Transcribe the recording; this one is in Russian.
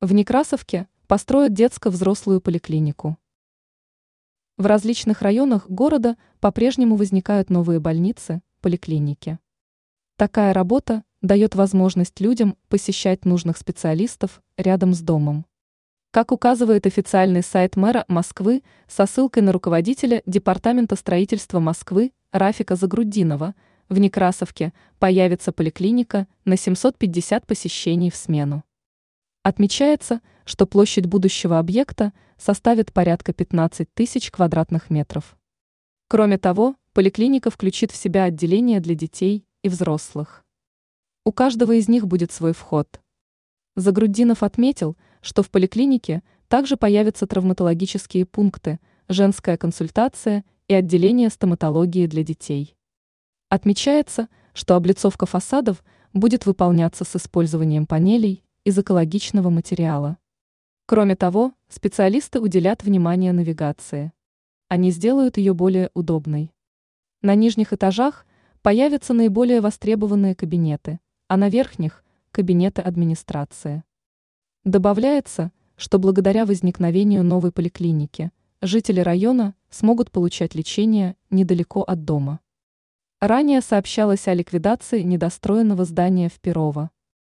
В Некрасовке построят детско-взрослую поликлинику. В различных районах города по-прежнему возникают новые больницы, поликлиники. Такая работа дает возможность людям посещать нужных специалистов рядом с домом. Как указывает официальный сайт мэра Москвы со ссылкой на руководителя Департамента строительства Москвы Рафика Загруддинова, в Некрасовке появится поликлиника на 750 посещений в смену. Отмечается, что площадь будущего объекта составит порядка 15 тысяч квадратных метров. Кроме того, поликлиника включит в себя отделение для детей и взрослых. У каждого из них будет свой вход. Загруддинов отметил, что в поликлинике также появятся травматологические пункты, женская консультация и отделение стоматологии для детей. Отмечается, что облицовка фасадов будет выполняться с использованием панелей из экологичного материала. Кроме того, специалисты уделят внимание навигации. Они сделают ее более удобной. На нижних этажах появятся наиболее востребованные кабинеты, а на верхних – кабинеты администрации. Добавляется, что благодаря возникновению новой поликлиники жители района смогут получать лечение недалеко от дома. Ранее сообщалось о ликвидации недостроенного здания в Перово.